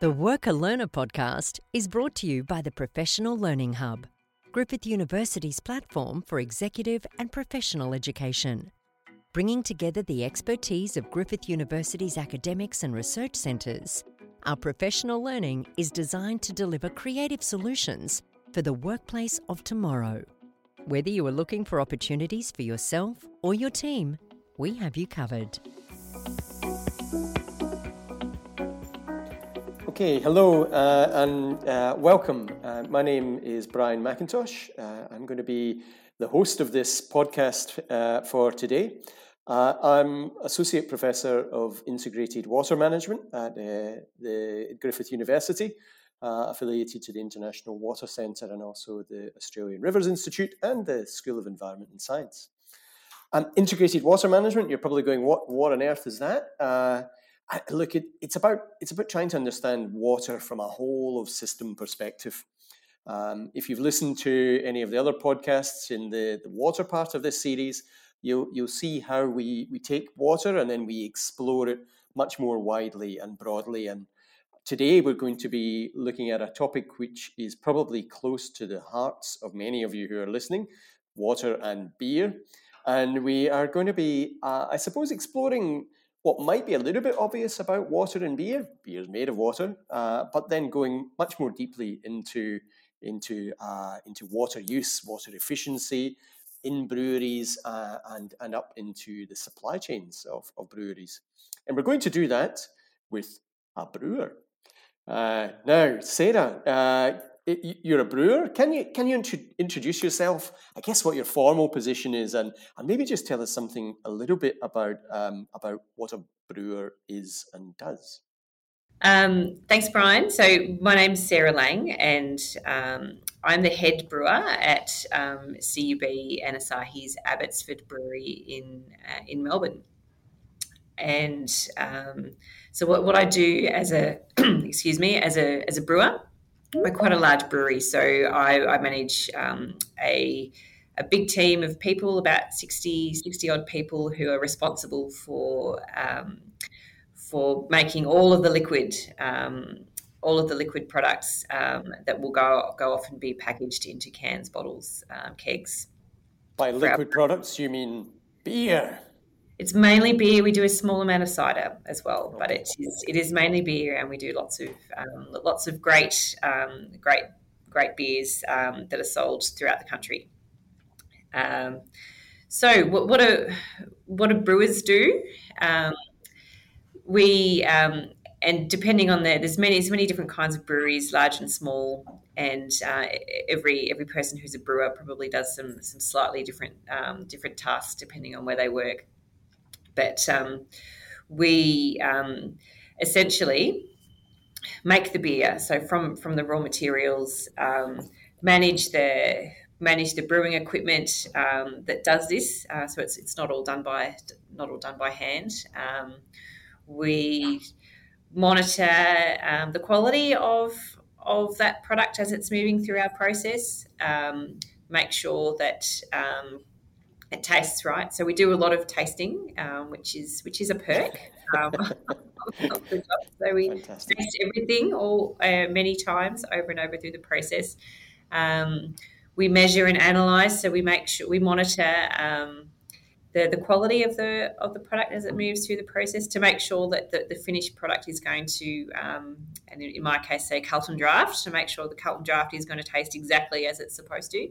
The Worker Learner podcast is brought to you by the Professional Learning Hub, Griffith University's platform for executive and professional education. Bringing together the expertise of Griffith University's academics and research centres, our professional learning is designed to deliver creative solutions for the workplace of tomorrow. Whether you are looking for opportunities for yourself or your team, we have you covered. Okay, hello uh, and uh, welcome. Uh, my name is Brian McIntosh. Uh, I'm going to be the host of this podcast uh, for today. Uh, I'm Associate Professor of Integrated Water Management at the Griffith University, affiliated to the International Water Centre and also the Australian Rivers Institute and the School of Environment and Science. Um, integrated water management, you're probably going, what, what on earth is that? I, look, it, it's about it's about trying to understand water from a whole of system perspective. Um, if you've listened to any of the other podcasts in the, the water part of this series, you'll you'll see how we we take water and then we explore it much more widely and broadly. And today we're going to be looking at a topic which is probably close to the hearts of many of you who are listening: water and beer. And we are going to be, uh, I suppose, exploring what might be a little bit obvious about water and beer, beer is made of water, uh, but then going much more deeply into into uh, into water use, water efficiency in breweries, uh, and and up into the supply chains of, of breweries, and we're going to do that with a brewer. Uh, now, Sarah, uh, you're a brewer. Can you can you int- introduce yourself? I guess what your formal position is, and and maybe just tell us something a little bit about um, about what a brewer is and does. Um, thanks, Brian. So my name's Sarah Laing, and um, I'm the head brewer at um, CUB and Asahi's Abbotsford Brewery in uh, in Melbourne. And um, so what, what I do as a excuse me as a as a brewer we're quite a large brewery, so I, I manage um, a, a big team of people, about 60, 60 odd people who are responsible for um, for making all of the liquid, um, all of the liquid products um, that will go go off and be packaged into cans, bottles, um, kegs. By liquid products, you mean beer? It's mainly beer. We do a small amount of cider as well, but it is it is mainly beer, and we do lots of um, lots of great um, great great beers um, that are sold throughout the country. Um, so, what, what do what do brewers do? Um, we um, and depending on the there's many there's many different kinds of breweries, large and small, and uh, every every person who's a brewer probably does some some slightly different different tasks depending on where they work. But um, we um, essentially make the beer. So from from the raw materials, um, manage the manage the brewing equipment um, that does this. Uh, so it's it's not all done by not all done by hand. Um, we monitor um, the quality of of that product as it's moving through our process. make sure that it tastes right. So we do a lot of tasting, um, which is which is a perk. Um, so we Fantastic. taste everything all uh, many times over and over through the process. Um, we measure and analyze, so we make sure we monitor um, the, the quality of the of the product as it moves through the process to make sure that the, the finished product is going to, um, and in my case, say Carlton Draft, to make sure the Carlton Draft is going to taste exactly as it's supposed to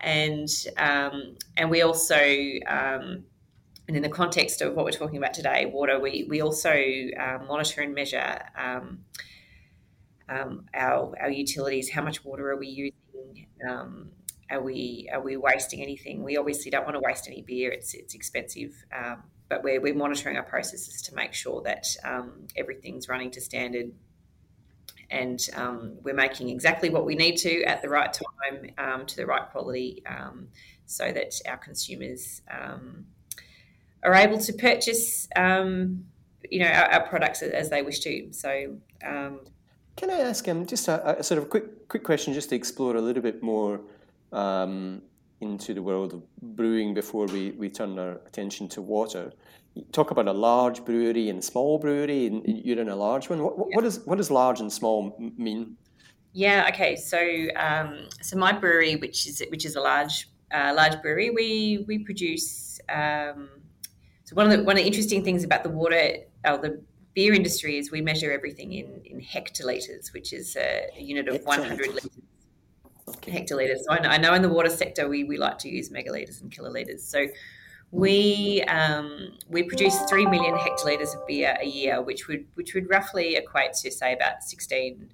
and um, and we also um, and in the context of what we're talking about today, water, we we also um, monitor and measure um, um, our our utilities. How much water are we using? Um, are we are we wasting anything? We obviously don't want to waste any beer. It's it's expensive. but we're, we're monitoring our processes to make sure that everything's running to standard and um, we're making exactly what we need to at the right time um, to the right quality um, so that our consumers um, are able to purchase um, you know our, our, products as they wish to so um, can I ask him just a, a, sort of quick quick question just to explore a little bit more into the world of brewing before we, we turn our attention to water. Talk about a large brewery and a small brewery, and you're in a large one. What, yeah. what, is, what does large and small mean? Yeah. Okay. So, um, so my brewery, which is which is a large uh, large brewery, we we produce. Um, so one of the one of the interesting things about the water, uh, the beer industry, is we measure everything in in hectoliters, which is a, a unit of one hundred liters. Okay. Hectoliters. So I know, I know, in the water sector we, we like to use megaliters and kiloliters. So we um, we produce three million hectolitres of beer a year, which would which would roughly equate to say about sixteen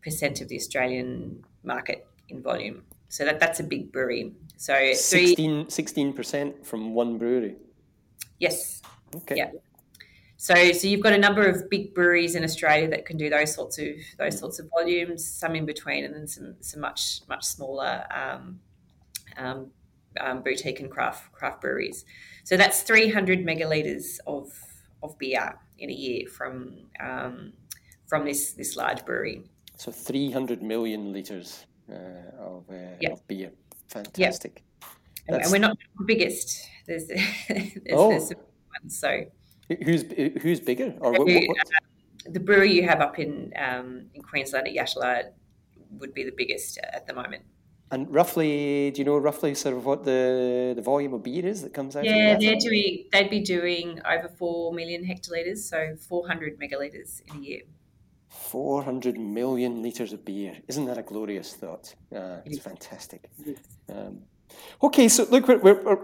percent of the Australian market in volume. So that that's a big brewery. So 16 percent from one brewery. Yes. Okay. Yeah. So, so you've got a number of big breweries in Australia that can do those sorts of those sorts of volumes. Some in between, and then some some much much smaller um, um, um, boutique and craft craft breweries. So that's 300 megaliters of of beer in a year from um, from this this large brewery. So 300 million liters uh, of, uh, yeah. of beer. Fantastic. Yeah. And we're not the biggest. There's, there's, oh. there's ones, so who's who's bigger or what, what, uh, the brewery you have up in um, in Queensland at Yatala would be the biggest at the moment. And roughly, do you know roughly sort of what the, the volume of beer is that comes out? Yeah, they're doing, they'd be doing over 4 million hectolitres, so 400 megalitres in a year. 400 million litres of beer. Isn't that a glorious thought? Uh, it's fantastic. Um, okay, so look,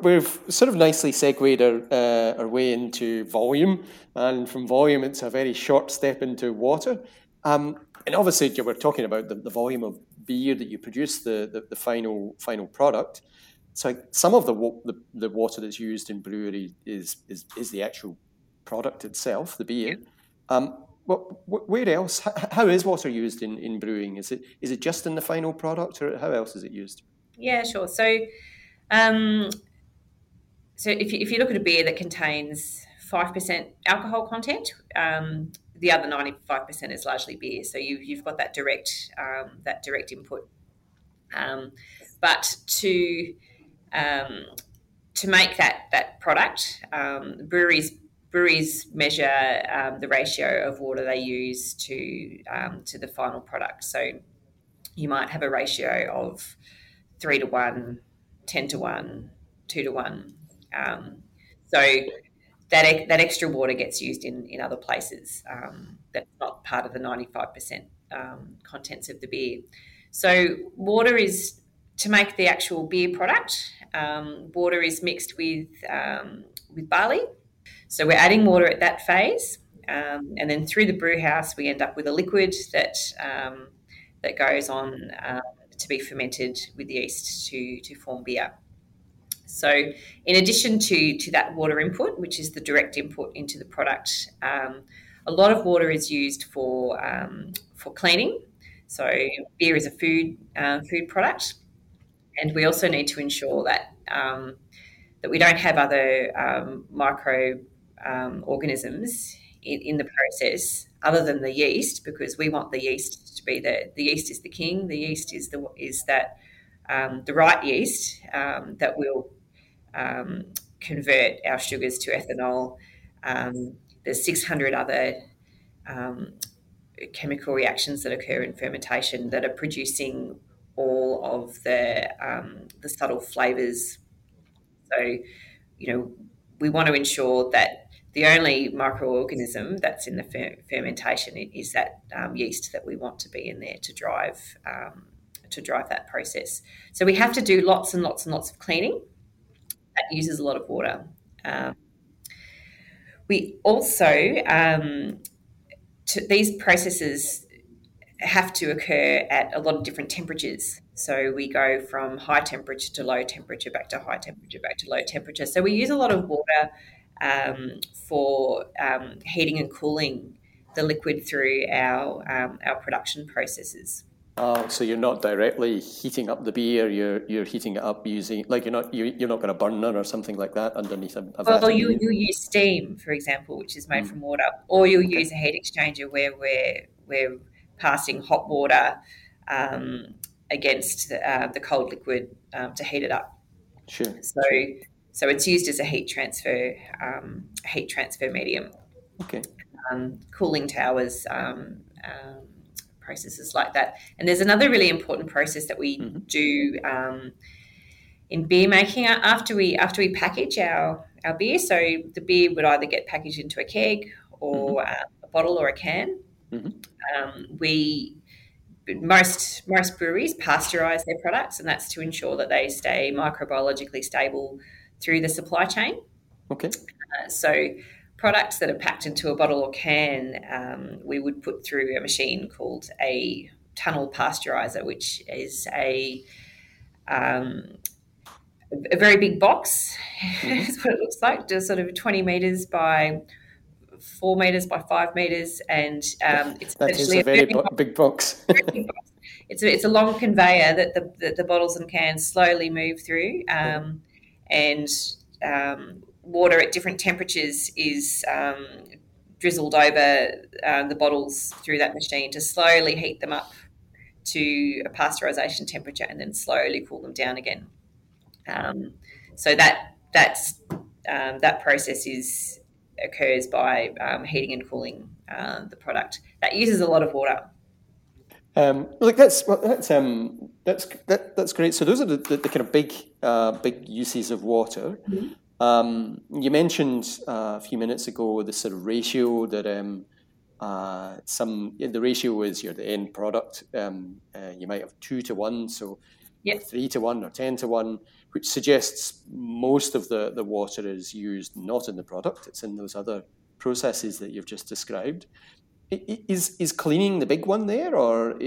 we have sort of nicely segued our, uh, our way into volume, and from volume, it's a very short step into water. Um, and obviously, we're talking about the, the volume of beer that you produce, the, the, the final final product. So some of the, the, the water that's used in brewery is, is is the actual product itself, the beer. Um, what, where else? How is water used in, in brewing? Is it is it just in the final product, or how else is it used? Yeah, sure. So, um, so if you, if you look at a beer that contains five percent alcohol content, um, the other 95% is largely beer. So you, you've got that direct um, that direct input. Um, but to um, to make that that product, um, breweries breweries measure um, the ratio of water they use to to the final product. So you might have a ratio of three to one, 10 to one, two to one. so that that extra water gets used in in other places. Um, that's not part of the ninety five percent um, contents of the beer. So water is to make the actual beer product. Um, water is mixed with um, with barley. So we're adding water at that phase, um, and then through the brew house we end up with a liquid that um, that goes on to be fermented with yeast to to form beer. So, in addition to, to that water input, which is the direct input into the product, um, a lot of water is used for, um, for cleaning. So, beer is a food, uh, food product. And we also need to ensure that, um, that we don't have other um, micro um, organisms in, in the process other than the yeast, because we want the yeast to be the, the yeast is the king. The yeast is the is that um, the right yeast um, that will um, convert our sugars to ethanol. Um, there's 600 other um, chemical reactions that occur in fermentation that are producing all of the um, the subtle flavors. So, you know, we want to ensure that the only microorganism that's in the fer- fermentation is that um, yeast that we want to be in there to drive um, to drive that process. So we have to do lots and lots and lots of cleaning that uses a lot of water. Um, we also, um, to, these processes have to occur at a lot of different temperatures. So we go from high temperature to low temperature, back to high temperature, back to low temperature. So we use a lot of water um, for um, heating and cooling the liquid through our um, our production processes. Oh, so you're not directly heating up the beer. You're you're heating it up using like you're not you, you're not going to burn it or something like that underneath a. a well, you you use steam, for example, which is made mm. from water, or you'll okay. use a heat exchanger where we're we're passing hot water um, against the, uh, the cold liquid um, to heat it up. Sure. So, sure. so it's used as a heat transfer um, heat transfer medium. Okay. Um, cooling towers, um, um, processes like that. And there's another really important process that we mm-hmm. do um, in beer making after we after we package our our beer. So the beer would either get packaged into a keg or mm-hmm. uh, a bottle or a can. Mm-hmm. Um, we most most breweries pasteurize their products, and that's to ensure that they stay microbiologically stable through the supply chain. Okay. Uh, so products that are packed into a bottle or can, um, we would put through a machine called a tunnel pasteurizer, which is a um, a very big box. Mm-hmm. is what it looks like, just sort of twenty meters by four meters by five meters, and um, it's that is a very, bo- big box. it's a, it's a long conveyor that the, that the bottles and cans slowly move through, um, and um, water at different temperatures is um, drizzled over uh, the bottles through that machine to slowly heat them up to a pasteurization temperature and then slowly cool them down again. Um, so that that's um, that process is occurs by um, heating and cooling uh, the product. That uses a lot of water. Um, like that's that's um, that's that, that's great. So those are the, the, the kind of big uh, big uses of water. Mm-hmm. Um, you mentioned uh, a few minutes ago the sort of ratio that um, uh, some the ratio is your the end product. Um, uh, you might have two to one, so yep. three to one or ten to one which suggests most of the, the water is used not in the product, it's in those other processes that you've just described. Is, is cleaning the big one there, or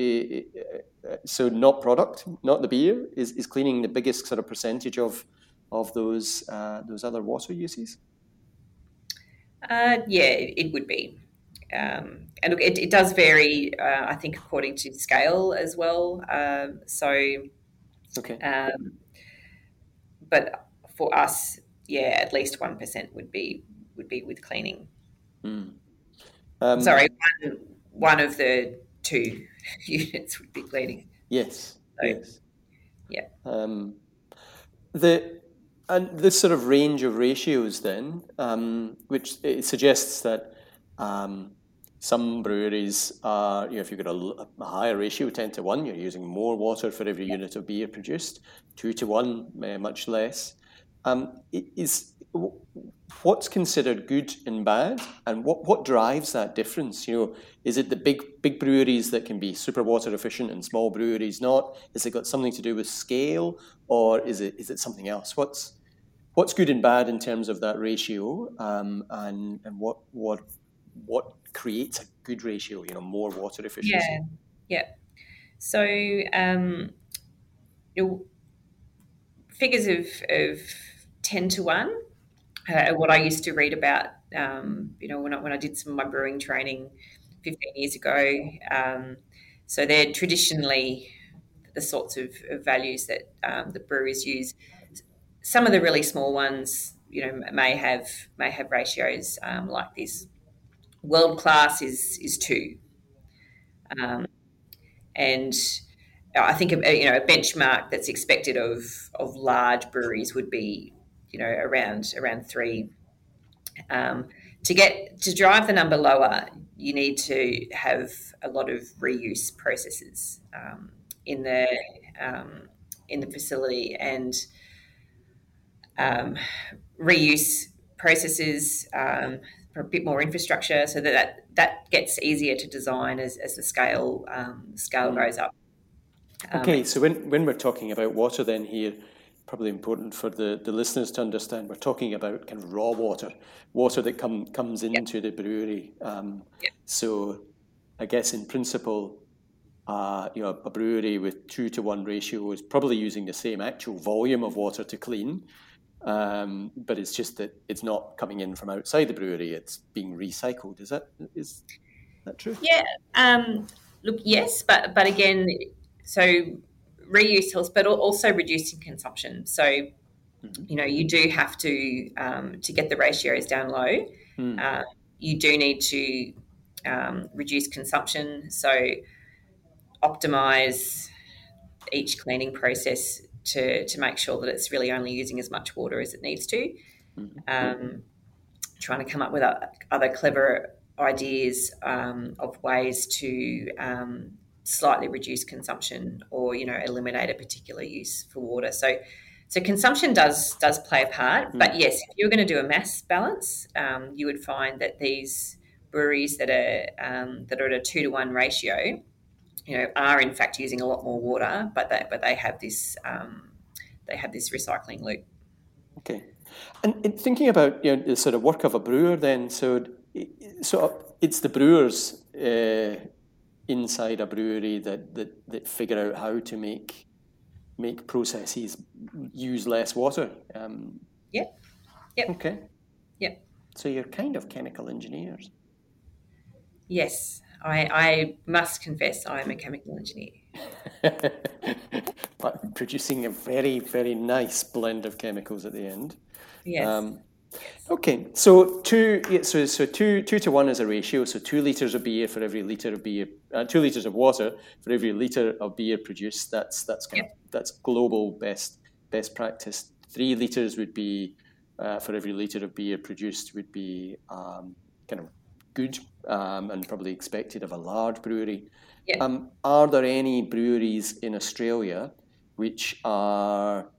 so not product, not the beer? Is, is cleaning the biggest sort of percentage of of those uh, those other water uses? Uh, yeah, it would be. Um, and look, it, it does vary, uh, I think, according to scale as well. Um, so, okay. Um, but for us, yeah, at least one percent would be would be with cleaning. Mm. Um, Sorry, one, one of the two units would be cleaning. Yes. So, yes. Yeah. Um, the and this sort of range of ratios then, um, which suggests that um, some breweries are, you know, if you've got a, a, higher ratio, 10 to 1, you're using more water for every unit of beer produced, 2 to 1, uh, much less. Um, is what's considered good and bad, and what, what drives that difference? You know, is it the big big breweries that can be super water efficient and small breweries not? Has it got something to do with scale, or is it is it something else? What's what's good and bad in terms of that ratio, um, and and what what what creates a good ratio? You know, more water efficiency. Yeah, yeah. So, um, you know, figures of of ten to one. Uh, what I used to read about, um, you know, when I, when I did some of my brewing training 15 years ago. Um, so they're traditionally the sorts of, of values that um, the brewers use. Some of the really small ones, you know, may have may have ratios um, like this world class is is two, um, and I think a, you know a benchmark that's expected of of large breweries would be you know around around three. Um, to get to drive the number lower, you need to have a lot of reuse processes um, in the um, in the facility and um, reuse processes um, for a bit more infrastructure so that that, that gets easier to design as, as the scale um, scale mm. goes up. Okay, so when, when we're talking about water then here, probably important for the, the listeners to understand, we're talking about kind of raw water, water that come, comes into yep. the brewery. Um, yep. So I guess in principle, uh, you know, a brewery with two to one ratio is probably using the same actual volume of water to clean, um, but it's just that it's not coming in from outside the brewery; it's being recycled. Is that is that true? Yeah. Um, look, yes, but but again, so reuse helps, but also reducing consumption. So mm-hmm. you know, you do have to um, to get the ratios down low. Mm. Uh, you do need to um, reduce consumption. So optimize each cleaning process to to make sure that it's really only using as much water as it needs to. Mm-hmm. Um, trying to come up with other clever ideas um, of ways to um, slightly reduce consumption or you know eliminate a particular use for water. So so consumption does does play a part, mm. but yes, if you're going to do a mass balance, um, you would find that these breweries that are um, that are at a two to one ratio, you know, are in fact using a lot more water, but they but they have this um, they have this recycling loop. Okay, and thinking about you know the sort of work of a brewer, then so so it's the brewers uh, inside a brewery that, that that figure out how to make make processes use less water. Um, yeah. Yep. Okay. Yeah. So you're kind of chemical engineers. Yes, I, I must confess I am a chemical engineer. but producing a very, very nice blend of chemicals at the end. Yes. Um, Okay, so two, so so two two to one is a ratio. So two liters of beer for every liter of beer, uh, two liters of water for every liter of beer produced. That's that's kind yep. of, that's global best best practice. Three liters would be uh, for every liter of beer produced would be um, kind of good um, and probably expected of a large brewery. Yep. Um, are there any breweries in Australia which are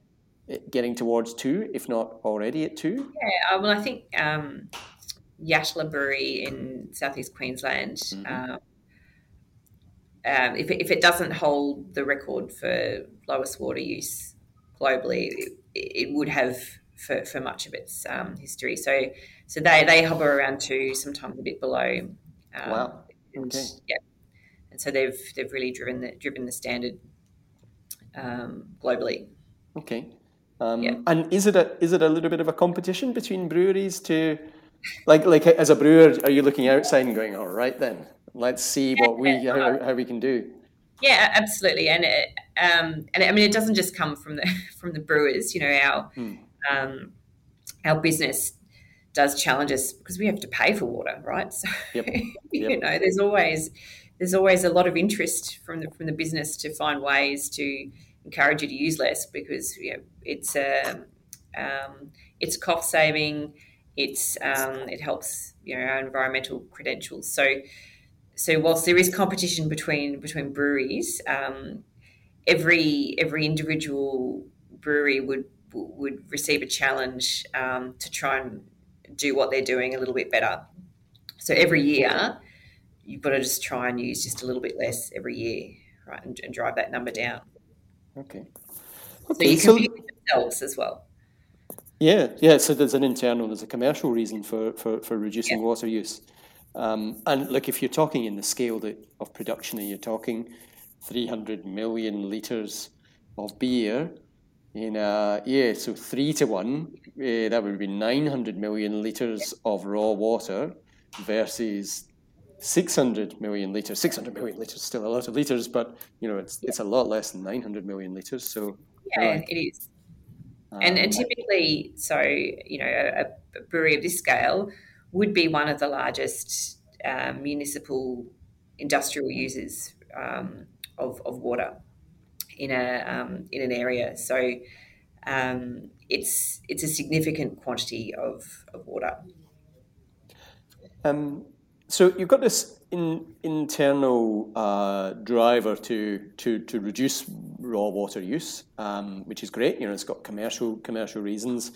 getting towards two, if not already at two? Yeah, uh, well, I think um, Yatala Brewery in southeast Queensland, mm-hmm. um, um, if, it, if it doesn't hold the record for lowest water use globally, it, it would have for, for much of its um, history. So, so they, they hover around two, sometimes a bit below. Um, wow. And, okay. Yeah. And so they've they've really driven the driven the standard um, globally. Okay. Um, yeah. And is it a is it a little bit of a competition between breweries to, like like as a brewer, are you looking outside and going, all right then, let's see what we how, how we can do. Yeah, absolutely, and it, um, and I mean it doesn't just come from the from the brewers. You know, our hmm. um, our business does challenge us because we have to pay for water, right? So yep. Yep. you know, there's always there's always a lot of interest from the from the business to find ways to encourage you to use less because you know, it's a um, it's cost saving. It's um, it helps you know our environmental credentials. So so whilst there is competition between between breweries, um, every every individual brewery would would receive a challenge um, to try and do what they're doing a little bit better. So every year, you've got to just try and use just a little bit less every year, right, and, and drive that number down. Okay. okay. So you compete so, themselves as well. Yeah, yeah. So there's an internal, there's a commercial reason for for, for reducing yeah. water use. Um, and look, if you're talking in the scale that, of production, and you're talking 300 million liters of beer in a yeah, so three to one, uh, that would be 900 million liters yeah. of raw water versus 600 million liters. 600 million liters still a lot of liters, but you know it's it's a lot less than 900 million liters. So yeah, it is. Um, and, and typically, so you know, a, a, brewery of this scale would be one of the largest um, municipal industrial users um, of, of water in a um, in an area. So um, it's it's a significant quantity of, of water. Um, so you've got this in, internal uh, driver to, to to reduce raw water use, um, which is great. You know, it's got commercial commercial reasons,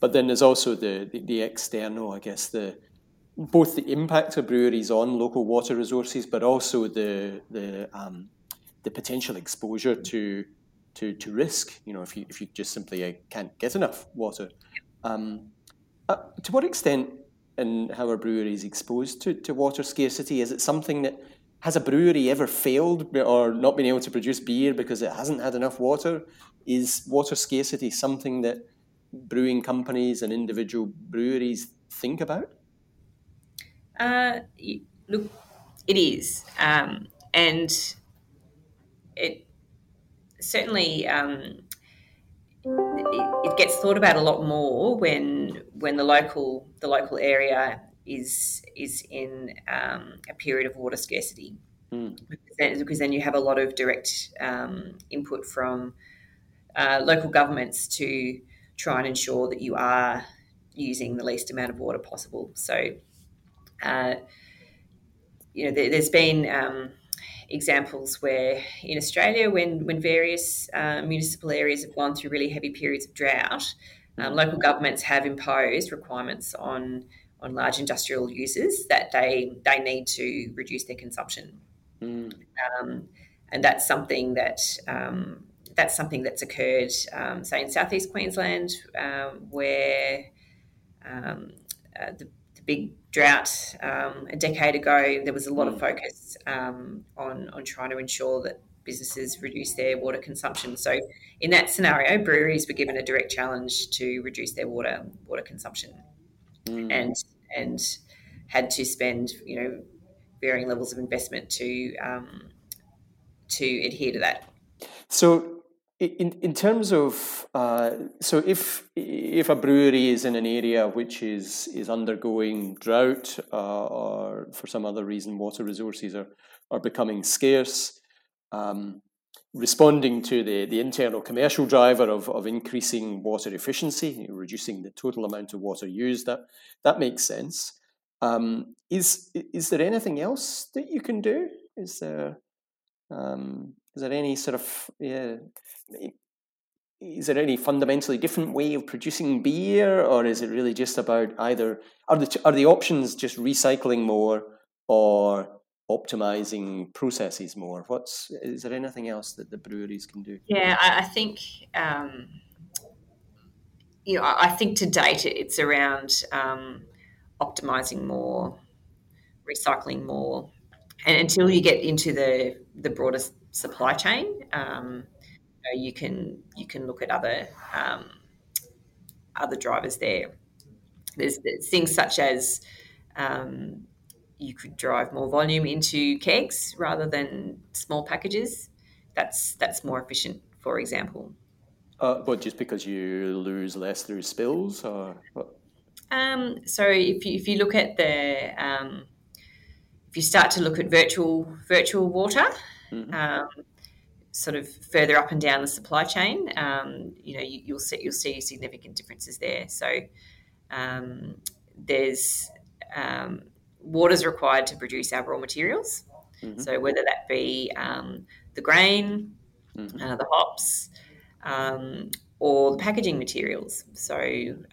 but then there's also the, the, the external, I guess the both the impact of breweries on local water resources, but also the the um, the potential exposure to to to risk. You know, if you if you just simply uh, can't get enough water. Um, uh, to what extent and how a brewery is exposed to, to water scarcity? Is it something that has a brewery ever failed or not been able to produce beer because it hasn't had enough water? Is water scarcity something that brewing companies and individual breweries think about? Uh, look, it is, um, and it certainly um, it, it, gets thought about a lot more when when the local the local area is is in um, a period of water scarcity mm. because, then, because, then, you have a lot of direct um, input from uh, local governments to try and ensure that you are using the least amount of water possible. So, uh, you know, there, has been um, examples where in Australia, when when various uh, municipal areas have gone through really heavy periods of drought, um, local governments have imposed requirements on on large industrial users that they they need to reduce their consumption, mm. um, and that's something that um, that's something that's occurred, um, say in southeast Queensland, um, where um, uh, the, the, big drought um, a decade ago, there was a lot of mm. focus on on trying to ensure that businesses reduce their water consumption. So in that scenario, breweries were given a direct challenge to reduce their water water consumption, mm. and and had to spend you know varying levels of investment to um, to adhere to that. So. In, in terms of uh, so if if a brewery is in an area which is is undergoing drought uh, or for some other reason water resources are are becoming scarce, um, responding to the, the internal commercial driver of, of increasing water efficiency, reducing the total amount of water used. That that makes sense. Um, is is there anything else that you can do? Is there um, is there any sort of yeah, is there any fundamentally different way of producing beer, or is it really just about either are the are the options just recycling more or optimizing processes more? What's is there anything else that the breweries can do? Yeah, I, I think um, you know I think to date it's around um, optimizing more, recycling more, and until you get into the the broader supply chain, um, you, know, you, can you can look at other um, other drivers there. There's, there's things such as um, you could drive more volume into kegs rather than small packages. That's that's more efficient, for example. Uh, but just because you lose less through spills, or what? Um, so if you, if you look at the um, if you start to look at virtual virtual water, mm-hmm. um, sort of further up and down the supply chain, um, you know you, will see you'll see significant differences there. So um, there's um, water is required to produce our raw materials. Mm-hmm. So whether that be um, the grain, mm-hmm. uh, the hops, um, or the packaging materials. So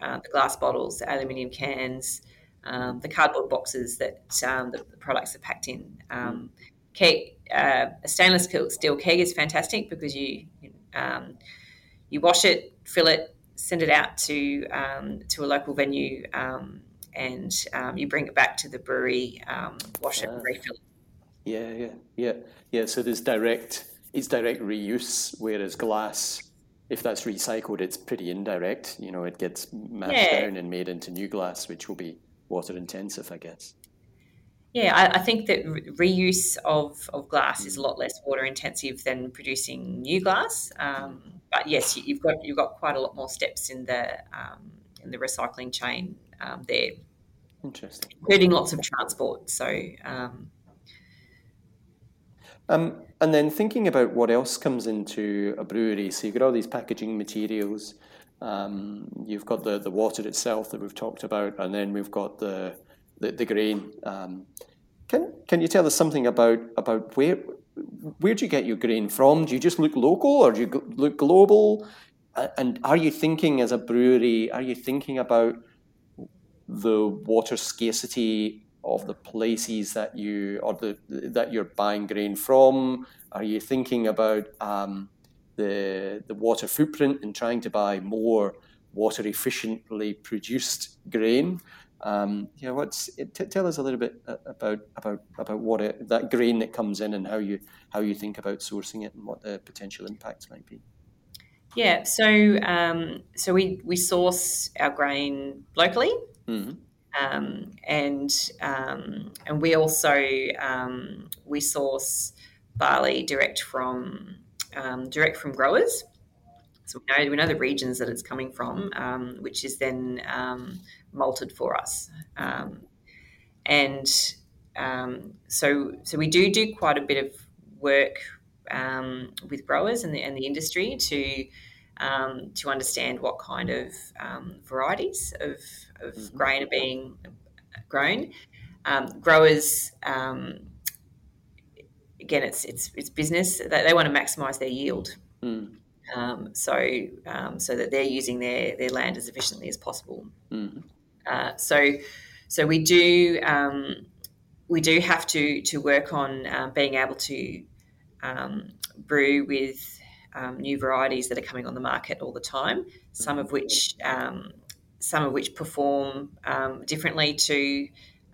uh, the glass bottles, the aluminium cans, um, the cardboard boxes that um, the, the, products are packed in. Um, keg, uh, a stainless steel keg is fantastic because you um, you wash it, fill it, send it out to to a local venue and um, you bring it back to the brewery, um, wash it, and refill it. Yeah, yeah, yeah, yeah. So there's direct, it's direct reuse, whereas glass, if that's recycled, it's pretty indirect. You know, it gets mashed yeah. down and made into new glass, which will be water intensive, I guess. Yeah, I, I think that re- reuse of, of glass is a lot less water intensive than producing new glass. Um, but yes, you, have got you've got quite a lot more steps in the um, in the recycling chain um, there. Interesting. Including lots of transport. So. Um, um, and then thinking about what else comes into a brewery, so you've got all these packaging materials, um, you've got the, the water itself that we've talked about, and then we've got the the, the grain. Um, can can you tell us something about about where where do you get your grain from? Do you just look local or do you look global? And are you thinking as a brewery? Are you thinking about the water scarcity of the places that you or the that you're buying grain from? Are you thinking about um, the the water footprint and trying to buy more water efficiently produced grain? Um, yeah, what's t- tell us a little bit uh, about about about what it, that grain that comes in and how you how you think about sourcing it and what the potential impacts might be. Yeah, so um, so we we source our grain locally, mm-hmm. um, and um, and we also um, we source barley direct from um, direct from growers. So we know we know the regions that it's coming from, um, which is then malted for us, and so so we do do quite a bit of work um, with growers and the, and the industry to um, to understand what kind of um, varieties of, of mm-hmm. grain are being grown. Um, growers, um, again, it's, it's, it's business, they, they want to maximise their yield. Mm. Um, so, um, so that they're using their, their land as efficiently as possible. Mm. Uh, so, so we do we do have to to work on um, being able to um, brew with um, new varieties that are coming on the market all the time. Some of which um, some of which perform um, differently to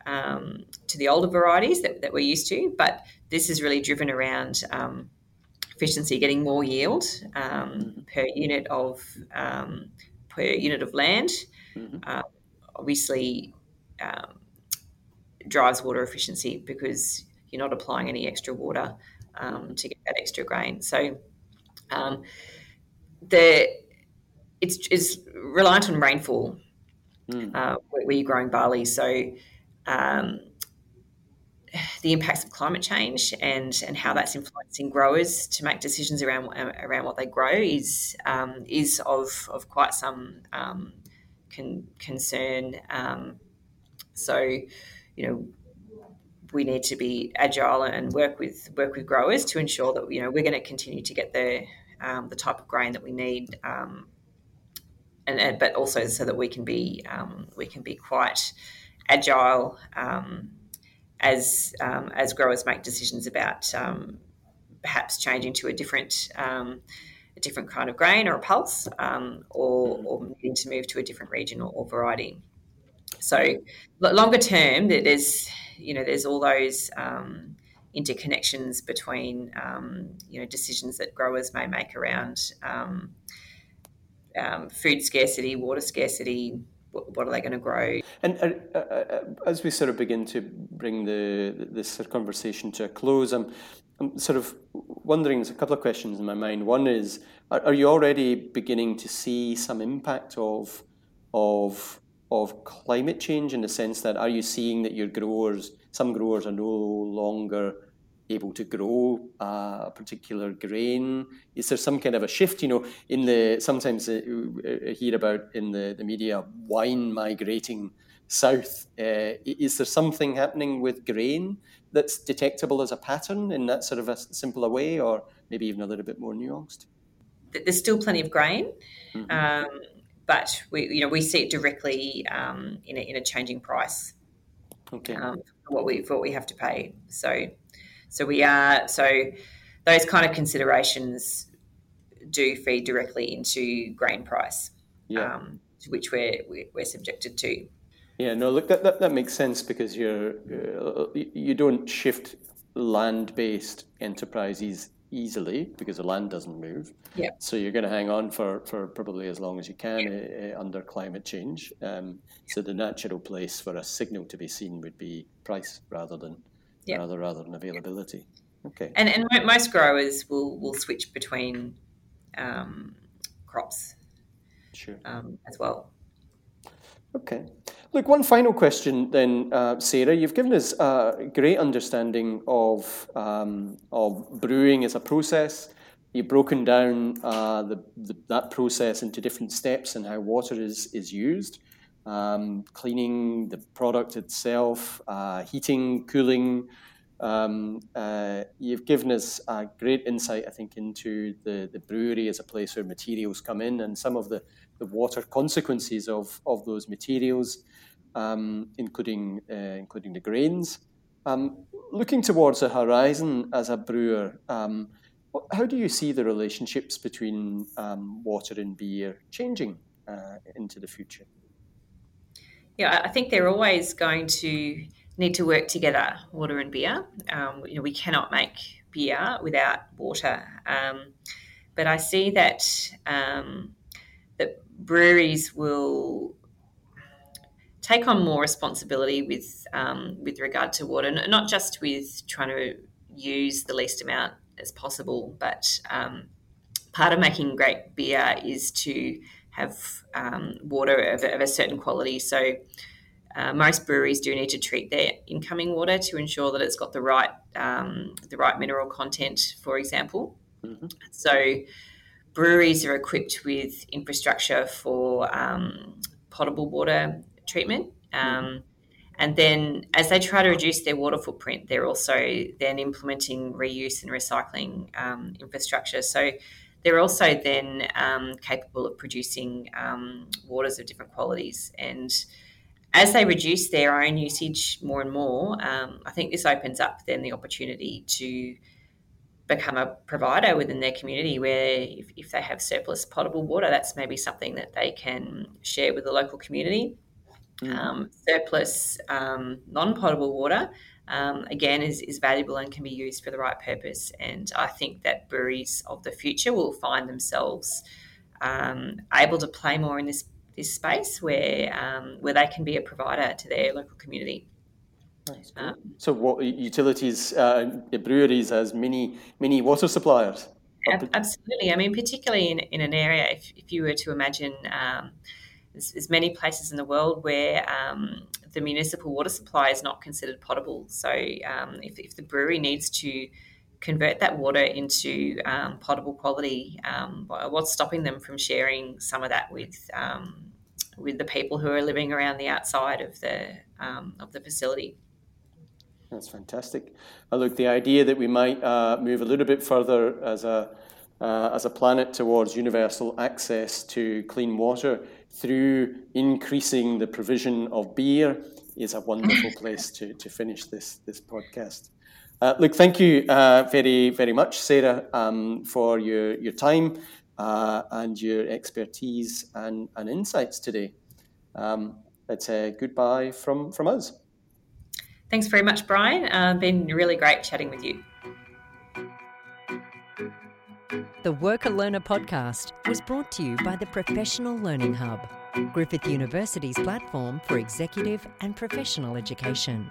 um, to the older varieties that, that, we're used to. But this is really driven around efficiency, getting more yield per unit of per unit of land. Mm-hmm. Uh, obviously. Um, drives water efficiency because you're not applying any extra water um, to get that extra grain. So um, the it's, it's reliant on rainfall mm. uh, where, where, you're growing barley. So um, the impacts of climate change and and how that's influencing growers to make decisions around around what they grow is um, is of of quite some um, con- concern. Um, so you know, we need to be agile and work with work with growers to ensure that you know we're going to continue to get the um, the type of grain that we need, um, and, and, but also so that we can be um, we can be quite agile um, as um, as growers make decisions about um, perhaps changing to a different a different kind of grain or a pulse, or, or needing to move to a different region or, or variety. So longer term, there's you know there's all those um, interconnections between um, you know decisions that growers may make around um, um food scarcity, water scarcity. What, are they going to grow? And uh, uh, uh, as we sort of begin to bring the this conversation to a close, I'm, I'm sort of wondering. There's a couple of questions in my mind. One is, are, are you already beginning to see some impact of of of climate change in the sense that are you seeing that your growers, some growers are no longer able to grow a particular grain? Is there some kind of a shift? You know, in the sometimes I uh, uh, hear about in the, the media wine migrating south. Uh, is there something happening with grain that's detectable as a pattern in that sort of a simpler way, or maybe even a little bit more nuanced? There's still plenty of grain. Mm-hmm. Um, but we you know we see it directly um, in, a, in a changing price. Okay. Um, what we for what we have to pay. So so we are so those kind of considerations do feed directly into grain price, yeah. um, which we're we're subjected to. Yeah, no, look, that, that, that makes sense because you're uh, you don't shift land-based enterprises easily because the land doesn't move. Yeah. So you're going to hang on for, for probably as long as you can yeah. uh, under climate change. Um, so the natural place for a signal to be seen would be price rather than yeah. rather rather than availability. Okay. And and most growers will will switch between um, crops. Sure. Um, as well. Okay. Look, one final question then, uh, Sarah. You've given us a great understanding of, um, of brewing as a process. You've broken down uh, the, the, that process into different steps and how water is, is used. Um, cleaning the product itself, uh, heating, cooling. Um, uh, you've given us a great insight, I think, into the, the brewery as a place where materials come in and some of the the water consequences of, of those materials, um, including, uh, including the grains. Um, looking towards the horizon as a brewer, um, how do you see the relationships between um, water and beer changing uh, into the future? Yeah, I think they're always going to need to work together, water and beer. Um, you know, we cannot make beer without water. Um, but I see that breweries will take on more responsibility with um, with regard to water, not just with trying to use the least amount as possible, but um, part of making great beer is to have um, water of, of, a certain quality. So uh, most breweries do need to treat their incoming water to ensure that it's got the right um, the right mineral content, for example. Mm-hmm. So breweries are equipped with infrastructure for um, potable water treatment. Um, and then as they try to reduce their water footprint, they're also then implementing reuse and recycling um, infrastructure. So they're also then um, capable of producing um, waters of different qualities. And as they reduce their own usage more and more, um, I think this opens up then the opportunity to become a provider within their community where if, if they have surplus potable water, that's maybe something that they can share with the local community. Mm. Um, surplus um, non potable water, um, again, is, is valuable and can be used for the right purpose. And I think that breweries of the future will find themselves um, able to play more in this, this space where, um, where they can be a provider to their local community. Um, so, what utilities, uh, breweries as mini mini water suppliers? Absolutely. I mean, particularly in, in an area, if, if you were to imagine um, there's, there's, many places in the world where um, the municipal water supply is not considered potable. So um, if, if, the brewery needs to convert that water into um, potable quality, um, what's stopping them from sharing some of that with um, with the people who are living around the outside of the um, of the facility? That's fantastic. Uh, look, the idea that we might uh, move a little bit further as a uh, as a planet towards universal access to clean water through increasing the provision of beer is a wonderful place to, to finish this, this podcast. Uh, look, thank you uh, very, very much, Sarah, um, for your, your time uh, and your expertise and, and insights today. Um, it's a goodbye from, from us. Thanks very much, Brian. Uh, been really great chatting with you. The Worker Learner podcast was brought to you by the Professional Learning Hub, Griffith University's platform for executive and professional education.